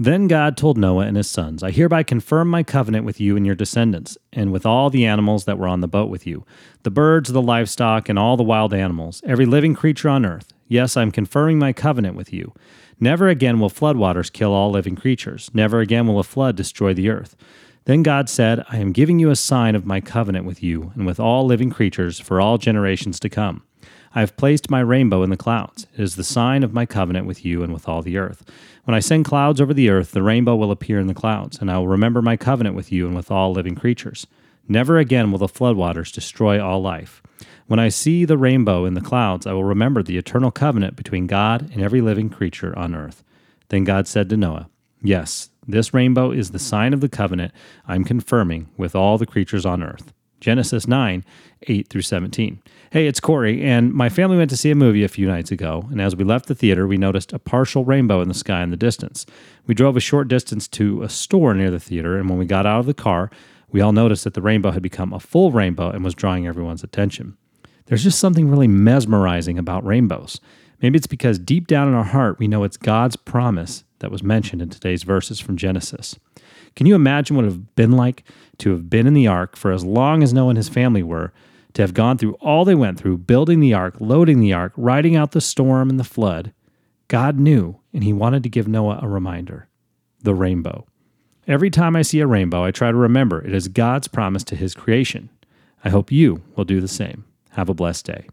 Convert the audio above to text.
Then God told Noah and his sons, I hereby confirm my covenant with you and your descendants, and with all the animals that were on the boat with you the birds, the livestock, and all the wild animals, every living creature on earth. Yes, I am confirming my covenant with you. Never again will floodwaters kill all living creatures. Never again will a flood destroy the earth. Then God said, I am giving you a sign of my covenant with you and with all living creatures for all generations to come. I have placed my rainbow in the clouds. It is the sign of my covenant with you and with all the earth. When I send clouds over the earth, the rainbow will appear in the clouds, and I will remember my covenant with you and with all living creatures. Never again will the floodwaters destroy all life. When I see the rainbow in the clouds, I will remember the eternal covenant between God and every living creature on earth. Then God said to Noah, Yes, this rainbow is the sign of the covenant I'm confirming with all the creatures on earth. Genesis 9, 8 through 17. Hey, it's Corey, and my family went to see a movie a few nights ago, and as we left the theater, we noticed a partial rainbow in the sky in the distance. We drove a short distance to a store near the theater, and when we got out of the car, we all noticed that the rainbow had become a full rainbow and was drawing everyone's attention. There's just something really mesmerizing about rainbows. Maybe it's because deep down in our heart, we know it's God's promise that was mentioned in today's verses from Genesis. Can you imagine what it would have been like to have been in the ark for as long as Noah and his family were, to have gone through all they went through, building the ark, loading the ark, riding out the storm and the flood? God knew, and he wanted to give Noah a reminder the rainbow. Every time I see a rainbow, I try to remember it is God's promise to his creation. I hope you will do the same. Have a blessed day.